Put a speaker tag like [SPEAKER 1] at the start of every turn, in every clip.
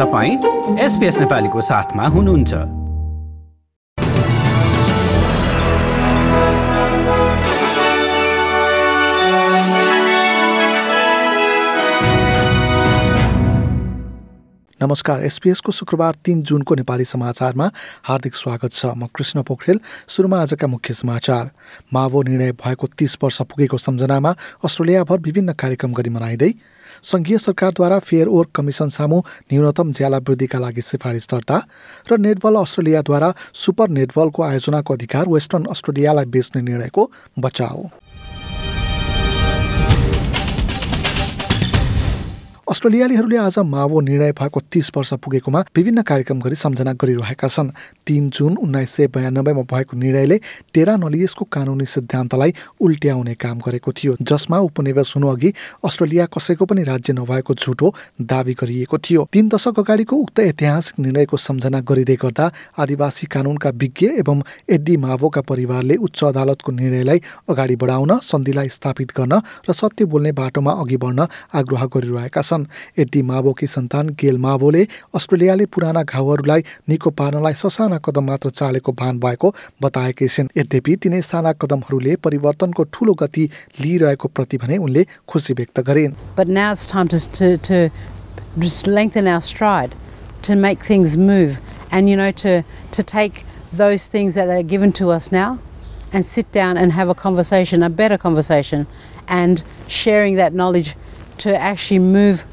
[SPEAKER 1] तपाईँ एसपिएस नेपालीको साथमा हुनुहुन्छ।
[SPEAKER 2] नमस्कार एसपिएसको शुक्रबार तीन जुनको नेपाली समाचारमा हार्दिक स्वागत छ। म कृष्ण पोखरेल सुरुमा आजका मुख्य समाचार। मावो निर्णय भएको तीस वर्ष पुगेको सम्झनामा अस्ट्रेलियाभर विभिन्न कार्यक्रम गरी मनाइँदै संघीय सरकारद्वारा फेयर वर्क कमिसन सामु न्यूनतम ज्याला वृद्धिका लागि सिफारिस दर्ता र नेटबल अस्ट्रेलियाद्वारा सुपर नेटबलको आयोजनाको अधिकार वेस्टर्न अस्ट्रेलियालाई बेच्ने निर्णयको बचाउ। अस्ट्रेलियालीहरूले आज मावो निर्णय भएको तीस वर्ष पुगेकोमा विभिन्न कार्यक्रम गरी सम्झना गरिरहेका छन्। तीन जुन उन्नाइस सय बयानब्बेमा भएको निर्णयले टेरा नलिएसको कानुनी सिद्धान्तलाई उल्ट्याउने काम गरेको थियो। जसमा उपनिवेश हुनु अघि अस्ट्रेलिया कसैको पनि राज्य नभएको झुटो दावी गरिएको थियो। तीन दशक अगाडिको उक्त ऐतिहासिक निर्णयको सम्झना गरिँदै गर्दा आदिवासी कानुनका विज्ञ एवं एड्डी मावोका परिवारले उच्च अदालतको निर्णयलाई अगाडि बढाउन सन्धिलाई स्थापित गर्न र सत्य बोल्ने बाटोमा अघि बढ्न आग्रह गरिरहेका छन्। छन् एड्डी मावोकी सन्तान गेल मावोले अस्ट्रेलियाले पुराना घाउहरूलाई निको पार्नलाई ससाना कदम मात्र चालेको भान भएको बताएकी छिन् यद्यपि तिनै साना कदमहरूले परिवर्तनको ठूलो गति लिइरहेको प्रति भने उनले खुसी व्यक्त गरिन्
[SPEAKER 3] to make things move, and you know, to, to take those things that are given to us now and sit down and have a conversation, a better conversation, and sharing that knowledge to actually move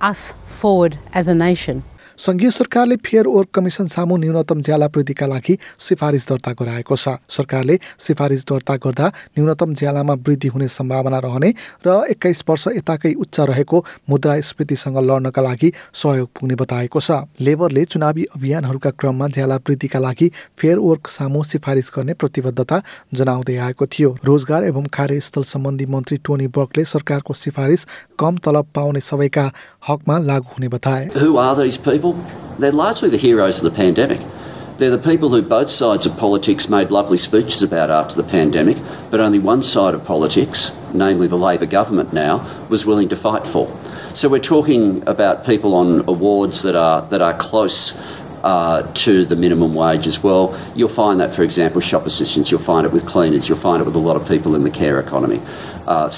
[SPEAKER 3] us forward as a nation.
[SPEAKER 2] संघीय सरकारले fair work commission सामु न्यूनतम ज्याला वृद्धिका लागि सिफारिस दर्ता गराएको छ। सरकारले सिफारिस दर्ता गर्दा न्यूनतम ज्यालामा वृद्धि हुने सम्भावना रहने र एक्काइस वर्ष यताकै उच्च रहेको मुद्रास्फीतिसँग लड्नका लागि सहयोग पुग्ने बताएको छ। लेबरले चुनावी अभियानहरूका क्रममा ज्याला वृद्धिका लागि फेयर वर्क सामु सिफारिस गर्ने प्रतिबद्धता जनाउँदै आएको थियो। रोजगार एवं कार्यस्थल सम्बन्धी मन्त्री टोनी बर्कले सरकारको सिफारिस कम तलब पाउने सबैका हकमा लागू हुने बताए।
[SPEAKER 4] People, they're largely the heroes of the pandemic. They're the people who both sides of politics made lovely speeches about after the pandemic, but only one side of politics, namely the Labor government now, was willing to fight for. So we're talking about people on awards that are that are close uh, to the minimum wage as well. You'll find that, for example, shop assistants. You'll find it with cleaners. You'll find it with a lot of people in the care economy. Uh.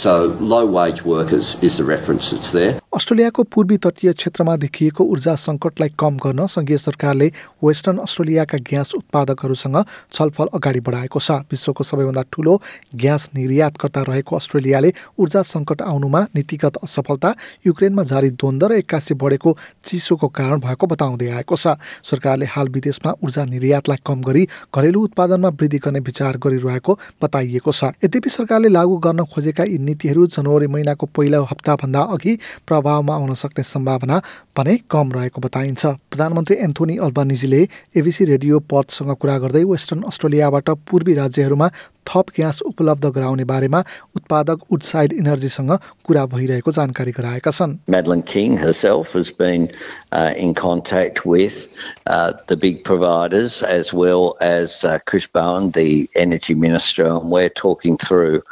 [SPEAKER 2] अस्ट्रेलियाको पूर्वी तटीय क्षेत्रमा देखिएको ऊर्जा सङ्कटलाई कम गर्न सङ्घीय सरकारले western अस्ट्रेलियाका ग्यास उत्पादकहरूसँग छलफल अगाडि बढाएको छ। विश्वको सबैभन्दा ठुलो ग्यास निर्यातकर्ता रहेको अस्ट्रेलियाले ऊर्जा सङ्कट आउनुमा नीतिगत असफलता युक्रेनमा जारी द्वन्द्व र एक्कासी बढेको चिसोको कारण भएको बताउँदै आएको छ। सरकारले हाल विदेशमा ऊर्जा निर्यातलाई कम गरी घरेलु उत्पादनमा वृद्धि गर्ने विचार गरिरहेको बताइएको छ। यद्यपि सरकारले लागू गर्न खोजेका यी नीतिहरू जनवरी महिनाको पहिलो हप्ताभन्दा अघि प्रभावमा आउन सक्ने सम्भावना भने कम रहेको बताइन्छ। प्रधानमन्त्री एन्थोनी अल्बानिजीले एबिसी रेडियो पदसँग कुरा गर्दै वेस्टर्न अस्ट्रेलियाबाट पूर्वी राज्यहरूमा थप ग्यास उपलब्ध गराउने बारेमा उत्पादक उडसाइड इनर्जीसँग कुरा भइरहेको जानकारी गराएका छन्।
[SPEAKER 5] Madeline King herself has been uh, in contact with uh, the big providers as well as uh, Chris Bowen, the energy minister, and we're talking through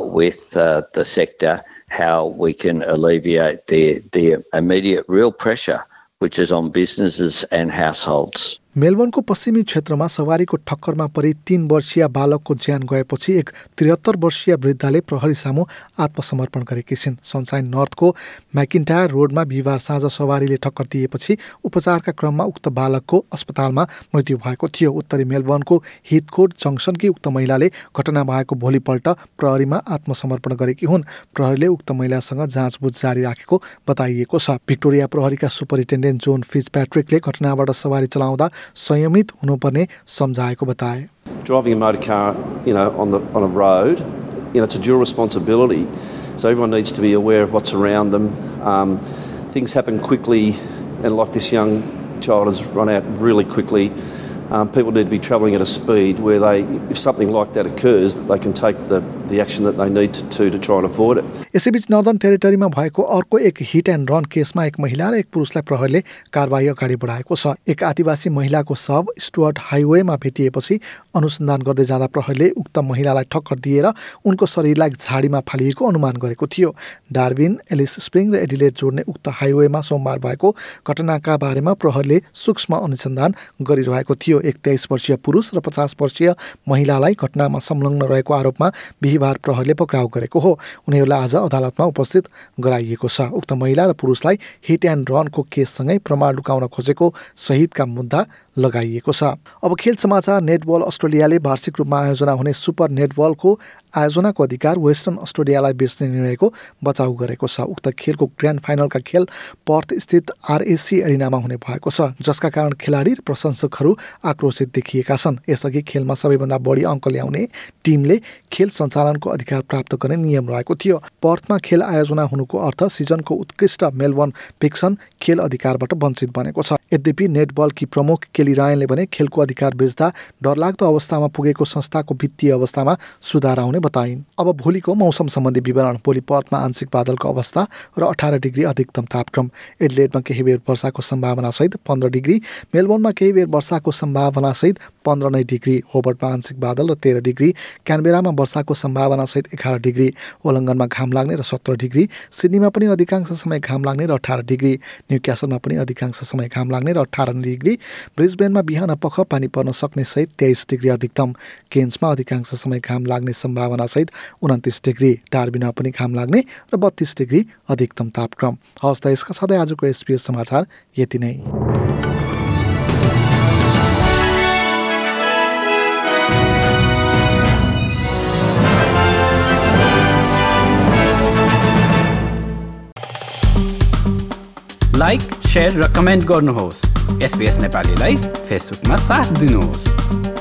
[SPEAKER 5] with uh, the sector how we can alleviate the, the immediate real pressure which is on businesses and households.
[SPEAKER 2] मेलबर्नको पश्चिमी क्षेत्रमा सवारीको ठक्करमा परि तीन वर्षीय बालकको ज्यान गएपछि एक त्रिहत्तर वर्षीय वृद्धाले प्रहरी सामु आत्मसमर्पण गरेकी छिन्। सनसाइन नर्थको म्याकिन्टायर रोडमा बिहिबार साँझ सवारीले ठक्कर दिएपछि उपचारका क्रममा उक्त बालकको अस्पतालमा मृत्यु भएको थियो। उत्तरी मेलबर्नको हितकोट जङ्सनकी उक्त महिलाले घटना भएको भोलिपल्ट प्रहरीमा आत्मसमर्पण गरेकी हुन्। प्रहरीले उक्त महिलासँग जाँचबुझ जारी राखेको बताइएको छ। भिक्टोरिया प्रहरीका सुपरिन्टेन्डेन्ट जोन फिज प्याट्रिकले घटनाबाट सवारी चलाउँदा संयमित हुनुपर्ने सम्झाएको बताए
[SPEAKER 6] Driving a motor car, you know, on the on a road, you know, it's a dual responsibility. So everyone needs to be aware of what's around them. Um, things happen quickly, and like this young child has run out really quickly. Um, people need to be travelling at a speed where they, if something like that occurs, that they can take the, the action that they need to, to to try and avoid it.
[SPEAKER 2] यसैबीच northern टेरिटरीमा भएको अर्को एक hit and run केसमा एक महिला र एक पुरुषलाई प्रहरीले कारवाही अगाडि बढाएको छ। एक आदिवासी महिलाको शव स्टुअर्ट हाइवेमा भेटिएपछि अनुसन्धान गर्दै जाँदा प्रहरीले उक्त महिलालाई ठक्कर दिएर उनको शरीरलाई झाडीमा फालिएको अनुमान गरेको थियो। डार्बिन एलिस स्प्रिङ र एडिलेट जोड्ने उक्त हाइवेमा सोमबार भएको घटनाका बारेमा प्रहरीले सूक्ष्म अनुसन्धान गरिरहेको थियो। एक तेइस वर्षीय पुरुष र पचास वर्षीय महिलालाई घटनामा संलग्न रहेको आरोपमा बिहिबार प्रहरीले पक्राउ गरेको हो। उनीहरूलाई आज अदालतमा उपस्थित गराइएको छ। उक्त महिला र पुरुषलाई हिट एन्ड रनको केससँगै प्रमाण लुकाउन खोजेको सहितका मुद्दा लगाइएको छ। अब खेल समाचार नेटबल अस्ट्रेलियाले वार्षिक रूपमा आयोजना हुने सुपर नेटबलको आयोजनाको अधिकार वेस्टर्न अस्ट्रेलियालाई बेच्ने निर्णयको बचाउ गरेको छ। उक्त खेलको ग्रान्ड फाइनलका खेल पर्थ स्थित आरएसी एरिनामा हुने भएको छ जसका कारण खेलाडी र प्रशंसकहरू आक्रोशित देखिएका छन्। यसअघि खेलमा सबैभन्दा बढी अङ्क ल्याउने टिमले खेल सञ्चालनको अधिकार प्राप्त गर्ने नियम रहेको थियो। पर्थमा खेल आयोजना हुनुको अर्थ सिजनको उत्कृष्ट मेलबर्न फिक्सन खेल अधिकारबाट वञ्चित बनेको छ। यद्यपि नेटबलकी प्रमुख केली रायनले भने खेलको अधिकार बेच्दा डरलाग्दो अवस्थामा पुगेको संस्थाको वित्तीय अवस्थामा सुधार आउने बताइन्। अब भोलिको मौसम सम्बन्धी विवरण भोलि पर्थमा आंशिक बादलको अवस्था र अठार डिग्री अधिकतम तापक्रम। एडलेटमा केही बेर वर्षाको सम्भावनासहित पन्ध्र डिग्री मेलबोर्नमा केही बेर वर्षाको सम्भावनासहित पन्ध्र नै डिग्री होबर्टमा आंशिक बादल र तेह्र डिग्री क्यानबेरामा वर्षाको सम्भावनासहित एघार डिग्री ओलङ्गनमा घाम लाग्ने र सत्र डिग्री सिडनीमा पनि अधिकांश समय घाम लाग्ने र अठार डिग्री न्यू क्यासलमा पनि अधिकांश समय घाम लाग्ने र अठार डिग्री ब्रिजबेनमा बिहान पख पानी पर्न सक्ने सहित तेइस डिग्री अधिकतम केन्समा अधिकांश समय घाम लाग्ने सम्भावनासहित उन्तिस डिग्री डार्बिनमा पनि घाम लाग्ने र बत्तिस डिग्री अधिकतम तापक्रम। हवस् त यसका साथै आजको एसपिएस समाचार यति नै।
[SPEAKER 1] लाइक सेयर र कमेन्ट गर्नुहोस्। एसपिएस नेपालीलाई फेसबुकमा साथ दिनुहोस्।